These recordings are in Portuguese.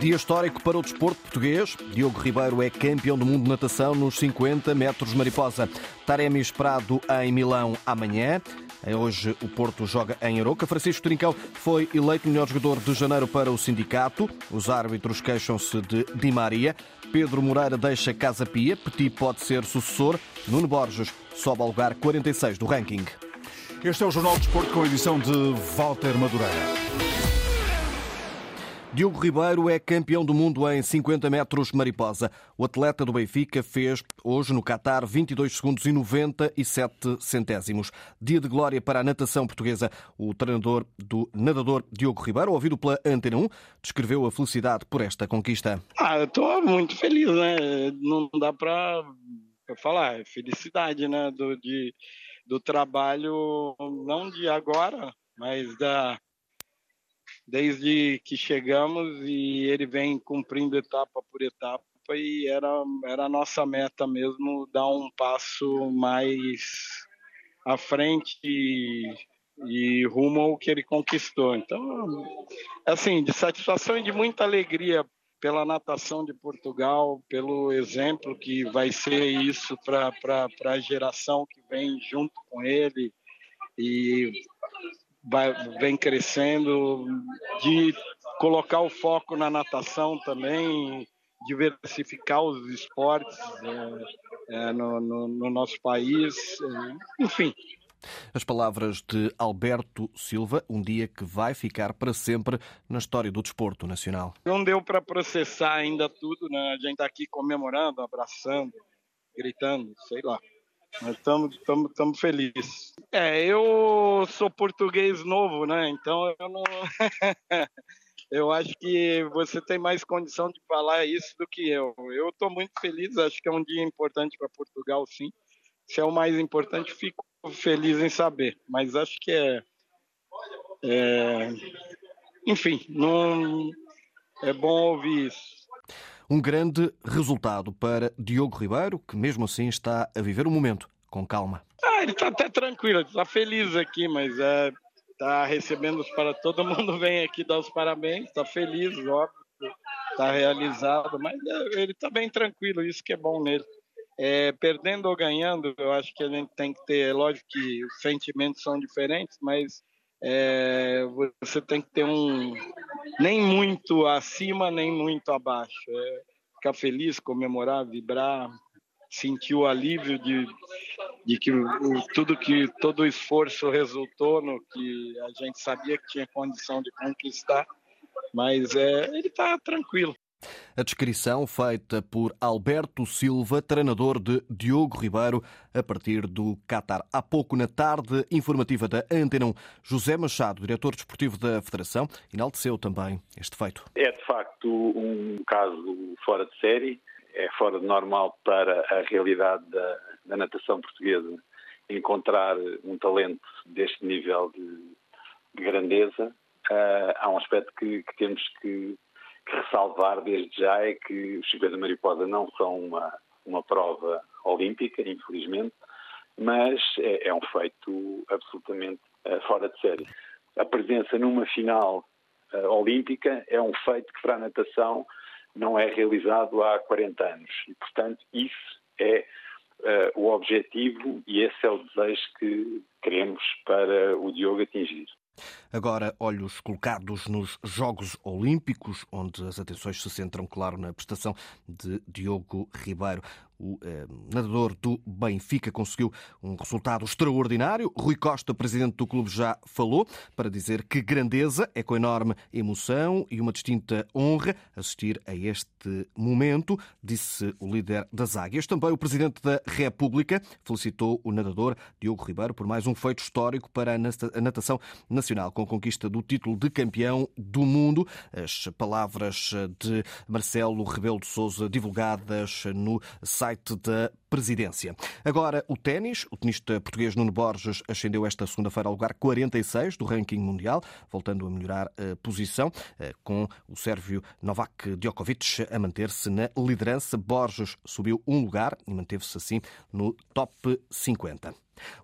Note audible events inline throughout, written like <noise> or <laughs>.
Dia histórico para o desporto português. Diogo Ribeiro é campeão do mundo de natação nos 50 metros mariposa. Taremi esperado em Milão amanhã. Hoje o Porto joga em Aroca. Francisco Trincão foi eleito melhor jogador de janeiro para o sindicato. Os árbitros queixam-se de Di Maria. Pedro Moreira deixa Casa Pia. Petit pode ser sucessor. Nuno Borges sobe ao lugar 46 do ranking. Este é o Jornal de Desporto com a edição de Walter Madureira. Diogo Ribeiro é campeão do mundo em 50 metros mariposa. O atleta do Benfica fez hoje no Qatar 22 segundos e 97 centésimos. Dia de glória para a natação portuguesa. O treinador do nadador Diogo Ribeiro, ouvido pela Antena 1, descreveu a felicidade por esta conquista. Ah, estou muito feliz, né? Não dá para falar, é felicidade, né? Do, de, do trabalho, não de agora, mas da desde que chegamos e ele vem cumprindo etapa por etapa e era, era a nossa meta mesmo dar um passo mais à frente e, rumo ao que ele conquistou. Então, assim, de satisfação e de muita alegria pela natação de Portugal, pelo exemplo que vai ser isso para a geração que vem junto com ele e vai, vem crescendo, de colocar o foco na natação também, diversificar os esportes é, é, no, no, no, nosso país, é, enfim. As palavras de Alberto Silva, um dia que vai ficar para sempre na história do desporto nacional. Não deu para processar ainda tudo, né? A gente está aqui comemorando, abraçando, gritando, sei lá. Mas estamos felizes. É, eu sou português novo, né? Então eu não. <laughs> eu acho que você tem mais condição de falar isso do que eu. Eu estou muito feliz, acho que é um dia importante para Portugal, sim. Se é o mais importante, fico feliz em saber. Mas acho que é. é enfim, não é bom ouvir isso. Um grande resultado para Diogo Ribeiro, que mesmo assim está a viver o momento com calma. Ah, ele está até tranquilo, está feliz aqui, mas é, tá recebendo os para todo mundo vem aqui dar os parabéns, está feliz, óbvio, está realizado, mas é, ele está bem tranquilo, isso que é bom nele. É, perdendo ou ganhando, eu acho que a gente tem que ter, é lógico que os sentimentos são diferentes, mas é, você tem que ter um nem muito acima, nem muito abaixo. É, ficar feliz, comemorar, vibrar, sentir o alívio de, de que o, tudo que todo o esforço resultou no que a gente sabia que tinha condição de conquistar, mas é, ele está tranquilo. A descrição feita por Alberto Silva, treinador de Diogo Ribeiro, a partir do Qatar. Há pouco, na tarde informativa da Antena José Machado, diretor desportivo da Federação, enalteceu também este feito. É, de facto, um caso fora de série, é fora de normal para a realidade da, da natação portuguesa encontrar um talento deste nível de, de grandeza. Uh, há um aspecto que, que temos que ressalvar desde já é que os 50 mariposa não são uma, uma prova olímpica, infelizmente, mas é, é um feito absolutamente uh, fora de série. A presença numa final uh, olímpica é um feito que para a natação não é realizado há 40 anos e, portanto, isso é uh, o objetivo e esse é o desejo que queremos para o Diogo atingir. Agora, olhos colocados nos Jogos Olímpicos, onde as atenções se centram, claro, na prestação de Diogo Ribeiro. O eh, nadador do Benfica conseguiu um resultado extraordinário. Rui Costa, presidente do clube, já falou para dizer que grandeza é com enorme emoção e uma distinta honra assistir a este momento, disse o líder das Águias. Também o presidente da República felicitou o nadador Diogo Ribeiro por mais um feito histórico para a natação nacional, com a conquista do título de campeão do mundo. As palavras de Marcelo Rebelo de Souza divulgadas no site site da presidência. Agora, o ténis. O tenista português Nuno Borges ascendeu esta segunda-feira ao lugar 46 do ranking mundial, voltando a melhorar a posição, eh, com o sérvio Novak Djokovic a manter-se na liderança. Borges subiu um lugar e manteve-se assim no top 50.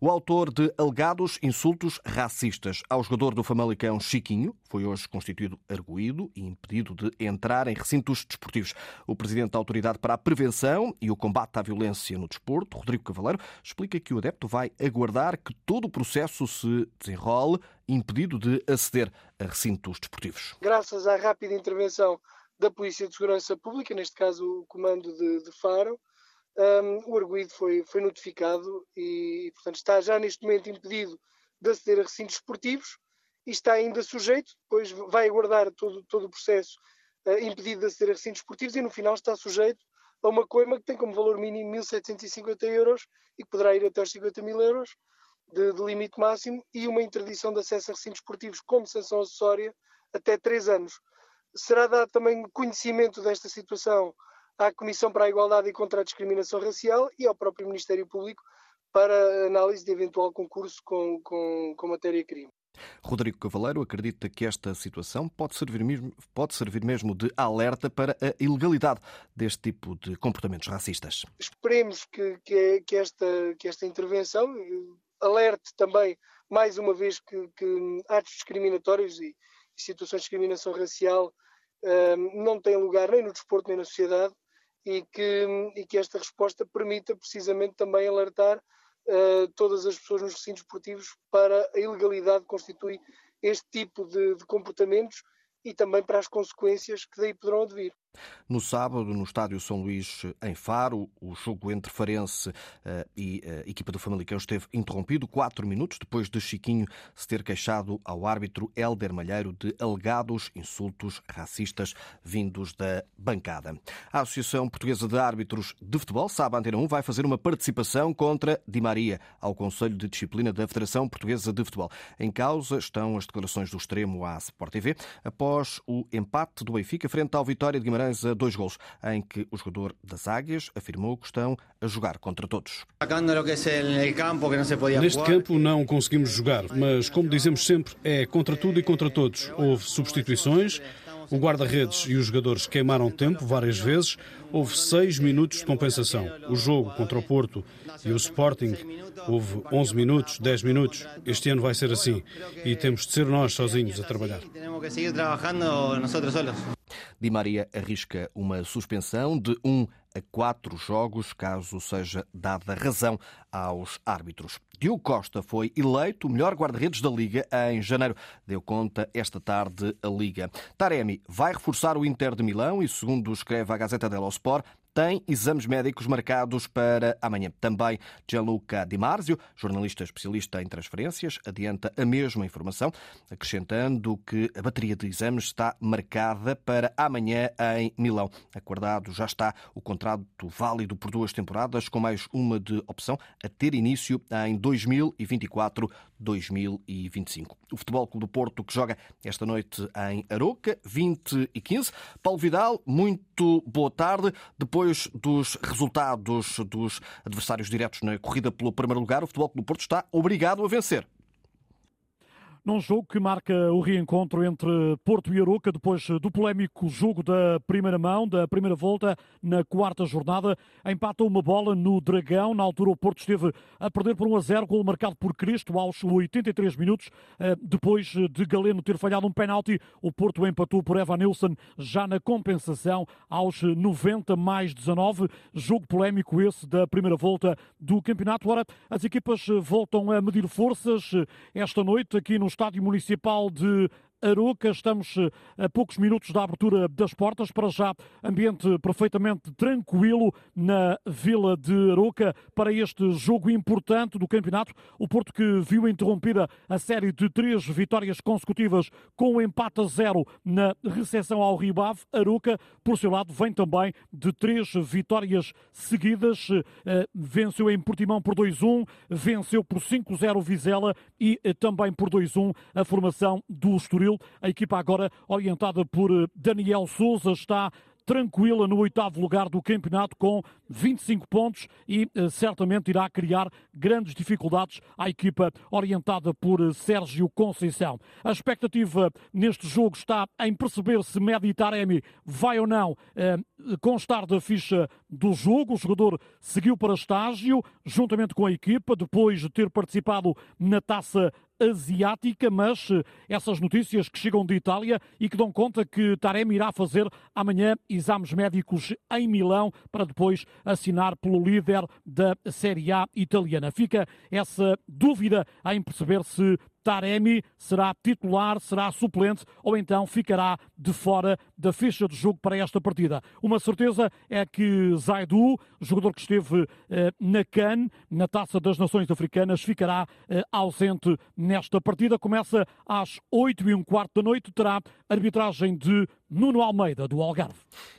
O autor de alegados insultos racistas ao jogador do Famalicão Chiquinho foi hoje constituído arguído e impedido de entrar em recintos desportivos. O presidente da Autoridade para a Prevenção e o Combate à Violência no Desporto, Rodrigo Cavaleiro, explica que o adepto vai aguardar que todo o processo se desenrole, impedido de aceder a recintos desportivos. Graças à rápida intervenção da Polícia de Segurança Pública, neste caso o Comando de, de Faro, um, o arguído foi, foi notificado e, portanto, está já neste momento impedido de aceder a recintos esportivos e está ainda sujeito, depois vai aguardar todo, todo o processo uh, impedido de aceder a recintos esportivos e no final está sujeito a uma coima que tem como valor mínimo 1.750 euros e que poderá ir até aos 50 mil euros de, de, limite máximo e uma interdição de acesso a recintos esportivos como sanção acessória até 3 anos. Será dado também conhecimento desta situação à Comissão para a Igualdade e contra a Discriminação Racial e ao próprio Ministério Público para análise de eventual concurso com, com, com matéria-crime. Rodrigo Cavaleiro acredita que esta situação pode servir, mesmo, pode servir mesmo de alerta para a ilegalidade deste tipo de comportamentos racistas. Esperemos que, que, que esta, que esta intervenção alerte também, mais uma vez, que, que atos discriminatórios e, e situações de discriminação racial um, não têm lugar nem no desporto nem na sociedade e que, e que esta resposta permita precisamente também alertar uh, todas as pessoas nos recintos esportivos para a ilegalidade que constitui este tipo de, de comportamentos e também para as consequências que daí poderão advir. No sábado, no estádio São Luís, em Faro, o jogo entre Farense eh, e a eh, equipa do Famalicão esteve interrompido quatro minutos depois de Chiquinho se ter queixado ao árbitro Helder Malheiro de alegados insultos racistas vindos da bancada. A Associação Portuguesa de Árbitros de Futebol, sabe Antena 1, vai fazer uma participação contra Di Maria ao Conselho de Disciplina da Federação Portuguesa de Futebol. Em causa estão as declarações do extremo à Sport TV após o empate do Benfica frente ao Vitória de Guimarães Guimarães a dois gols, em que o jogador das Águias afirmou que estão a jogar contra todos. Neste campo não conseguimos jogar, mas como dizemos sempre, é contra tudo e contra todos. Houve substituições, o guarda-redes e os jogadores queimaram tempo várias vezes. Houve seis minutos de compensação. O jogo contra o Porto e o Sporting houve 11 minutos, 10 minutos. Este ano vai ser assim e temos de ser nós sozinhos a trabalhar. Di Maria arrisca uma suspensão de um a quatro jogos, caso seja dada razão aos árbitros. Diogo Costa foi eleito o melhor guarda-redes da Liga em janeiro. Deu conta esta tarde a Liga. Taremi vai reforçar o Inter de Milão e, segundo escreve a Gazeta dello Sport, tem exames médicos marcados para amanhã. Também Gianluca Di Marzio, jornalista especialista em transferências, adianta a mesma informação, acrescentando que a bateria de exames está marcada para amanhã em Milão. Acordado já está o contrato válido por duas temporadas, com mais uma de opção a ter início em 2024-2025. O Futebol Clube do Porto, que joga esta noite em Aroca, 20 e 15. Paulo Vidal, muito boa tarde. Depois depois dos resultados dos adversários diretos na corrida pelo primeiro lugar, o Futebol Clube do Porto está obrigado a vencer num jogo que marca o reencontro entre Porto e Aroca depois do polémico jogo da primeira mão, da primeira volta, na quarta jornada. Empata uma bola no Dragão. Na altura, o Porto esteve a perder por 1 a 0, gol marcado por Cristo aos 83 minutos. Eh, depois de Galeno ter falhado um penalti, o Porto empatou por Evan Nilsson já na compensação aos 90 mais 19. Jogo polémico esse da primeira volta do campeonato. Ora, as equipas voltam a medir forças esta noite aqui no Estádio Municipal de Aroca. Estamos eh, a poucos minutos da abertura das portas. Para já, ambiente perfeitamente tranquilo na Vila de Aroca para este jogo importante do campeonato. O Porto que viu interrompida a série de três vitórias consecutivas com um empate a zero na recepção ao Ribave. Aroca, por seu lado, vem também de três vitórias seguidas. Eh, venceu em Portimão por 2-1, venceu por 5-0 Vizela e eh, também por 2-1 a formação do Estoril a equipa agora orientada por eh, Daniel Souza está tranquila no oitavo lugar do campeonato com 25 pontos e eh, certamente irá criar grandes dificuldades à equipa orientada por eh, Sérgio Conceição. A expectativa neste jogo está em perceber se Medi Taremi vai ou não constar da ficha do jogo. O jogador seguiu para estágio juntamente com a equipa depois de ter participado na taça asiática, mas eh, essas notícias que chegam de Itália e que dão conta que Taremi irá fazer amanhã exames médicos em Milão para depois assinar pelo líder da Série A italiana. Fica essa dúvida em perceber se Taremi será titular, será suplente ou então ficará de fora da ficha de jogo para esta partida. Uma certeza é que Zaidu, jogador que esteve eh, na CAN, na Taça das Nações Africanas, ficará eh, ausente nesta partida. Começa às 8 e um quarto da noite, terá arbitragem de Nuno Almeida, do Algarve.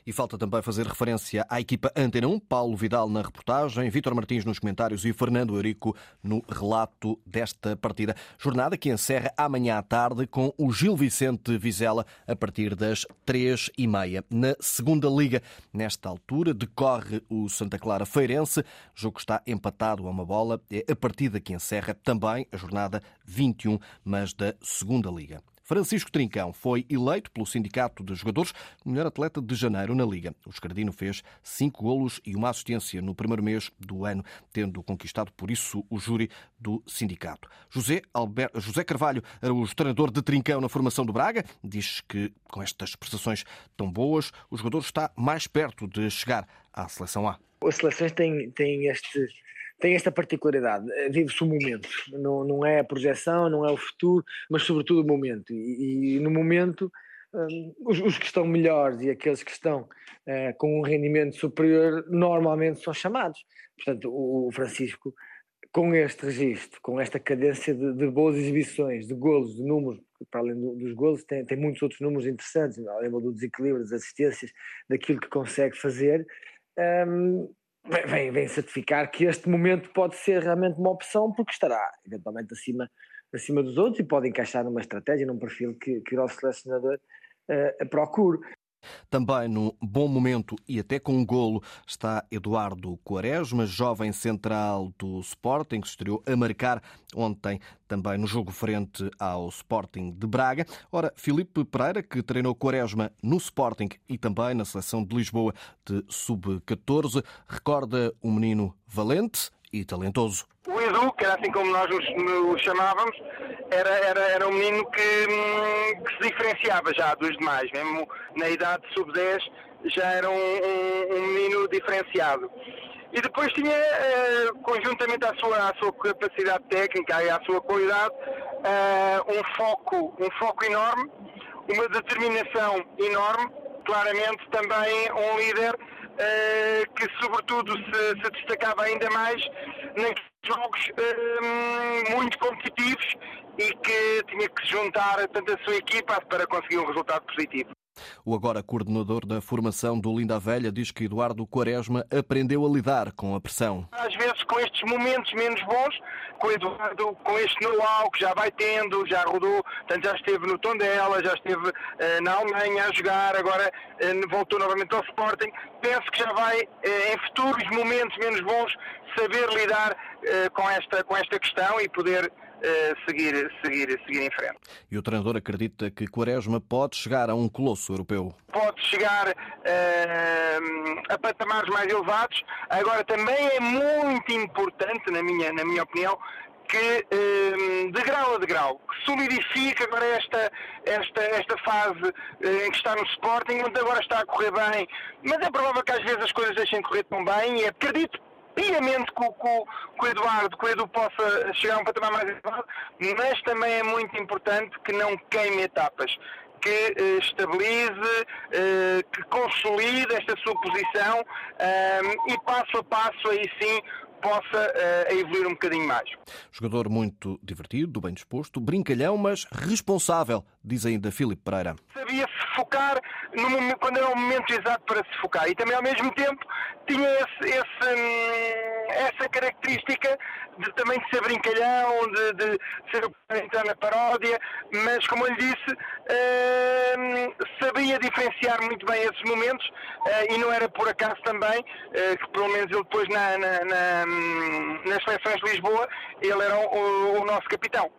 E falta também fazer referência à equipa Antena 1, Paulo Vidal na reportagem, Vítor Martins nos comentários e Fernando Eurico no relato desta partida. Jornada que encerra amanhã à tarde com o Gil Vicente Vizela a partir das três e meia. Na segunda liga, nesta altura, decorre o Santa Clara Feirense. O jogo está empatado a uma bola. É a partida que encerra também a jornada 21, mas da segunda liga. Francisco Trincão foi eleito pelo Sindicato de Jogadores melhor atleta de janeiro na Liga. O Escardino fez cinco golos e uma assistência no primeiro mês do ano, tendo conquistado por isso o júri do sindicato. José, Alberto, José Carvalho era o treinador de Trincão na formação do Braga. Diz que com estas prestações tão boas, o jogador está mais perto de chegar à seleção A. As seleções têm, têm este tem esta particularidade, eh, vive-se o momento, não, não é a projeção, não é o futuro, mas sobretudo o momento. E, e no momento, um, os, os, que estão melhores e aqueles que estão uh, com um rendimento superior normalmente são chamados. Portanto, o, Francisco, com este registro, com esta cadência de, de, boas exibições, de golos, de números, para além do, dos golos, tem, tem muitos outros números interessantes, além do desequilíbrio, das assistências, daquilo que consegue fazer. Um, vem, vem certificar que este momento pode ser realmente uma opção, porque estará eventualmente acima, acima dos outros e pode encaixar numa estratégia, num perfil que, que o nosso selecionador uh, procure. Também no bom momento e até com um golo está Eduardo Quaresma, jovem central do Sporting, que estreou a marcar ontem também no jogo frente ao Sporting de Braga. Ora, Filipe Pereira, que treinou Quaresma no Sporting e também na seleção de Lisboa de sub-14, recorda um menino valente e talentoso. Edu, que era assim como nós o chamávamos, era, era, era um menino que, hum, que, se diferenciava já dos demais, mesmo na idade sub-10 já era um, um, um, menino diferenciado. E depois tinha, eh, conjuntamente à sua, à sua capacidade técnica e à sua qualidade, eh, um, foco, um foco enorme, uma determinação enorme, claramente também um líder eh, que sobretudo se, se, destacava ainda mais naqueles jogos muito competitivos e que tinha que juntar tanto a sua equipa para conseguir um resultado positivo. O agora coordenador da formação do Linda Velha diz que Eduardo Quaresma aprendeu a lidar com a pressão. Às vezes com estes momentos menos bons, com Eduardo, com este know-how que já vai tendo, já rodou, portanto já esteve no Tondela, já esteve uh, na Alemanha a jogar, agora uh, voltou novamente ao Sporting. Penso que já vai, uh, em futuros momentos menos bons, saber lidar com, esta, com esta questão e poder seguir, seguir, seguir em frente. E o treinador acredita que Quaresma pode chegar a um colosso europeu? Pode chegar uh, a patamares mais elevados. Agora, também é muito importante, na minha, na minha opinião, que de grau a degrau solidifique agora esta, esta, esta fase em que está no Sporting, onde agora está a correr bem, mas é provável que às vezes as coisas deixem de correr tão bem e acredito piamente que, que, que o Eduardo, que o Edu possa chegar a um patamar mais elevado, mas também é muito importante que não queime etapas que uh, estabilize, uh, que consolide esta sua posição uh, e passo a passo aí sim possa uh, evoluir um bocadinho mais. Jogador muito divertido, bem disposto, brincalhão, mas responsável, diz ainda Filipe Pereira. Sabia se focar no, quando era o momento exato para se focar e também ao mesmo tempo tinha esse, esse, hum, essa característica de, também de ser brincalhão, de, de ser entrar na paródia, mas como eu lhe disse, uh, sabia diferenciar muito bem esses momentos uh, e não era por acaso também uh, que pelo menos ele depois na, na, na, nas seleções de Lisboa ele era o, o nosso capitão.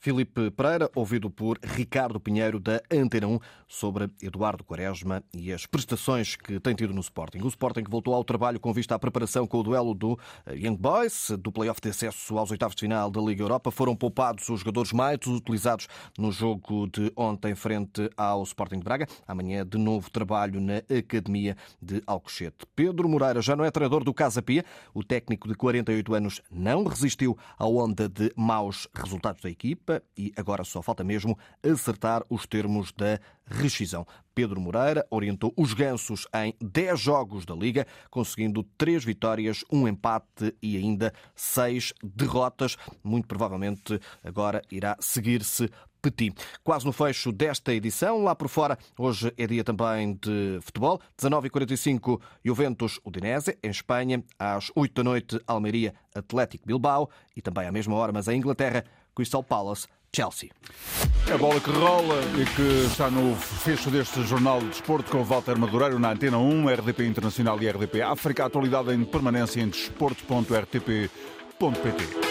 Filipe Pereira, ouvido por Ricardo Pinheiro da Antena 1 sobre Eduardo Quaresma e as prestações que tem tido no Sporting. O Sporting voltou ao trabalho com vista à preparação com o duelo do eh, Young Boys, do play-off de acesso aos oitavos de final da Liga Europa. Foram poupados os jogadores mais utilizados no jogo de ontem frente ao Sporting de Braga. Amanhã, de novo trabalho na Academia de Alcochete. Pedro Moreira já não é treinador do Casa Pia. O técnico de 48 anos não resistiu à onda de maus resultados da equipa e agora só falta mesmo acertar os termos da rescisão. Pedro Moreira orientou os gansos em 10 jogos da Liga, conseguindo 3 vitórias, um empate e ainda 6 derrotas. Muito provavelmente agora irá seguir-se Petit. Quase no fecho desta edição, lá por fora, hoje é dia também de futebol. 19h45, Juventus Udinese, em Espanha. Às 8 da noite, Almeria Atlético Bilbao. E também à mesma hora, mas em Inglaterra, Crystal Palace, Chelsea. A bola que rola e que está no fecho deste Jornal de Desporto com Walter Madureiro na Antena 1, RDP Internacional e RDP África. Atualidade em permanência em desporto.rtp.pt.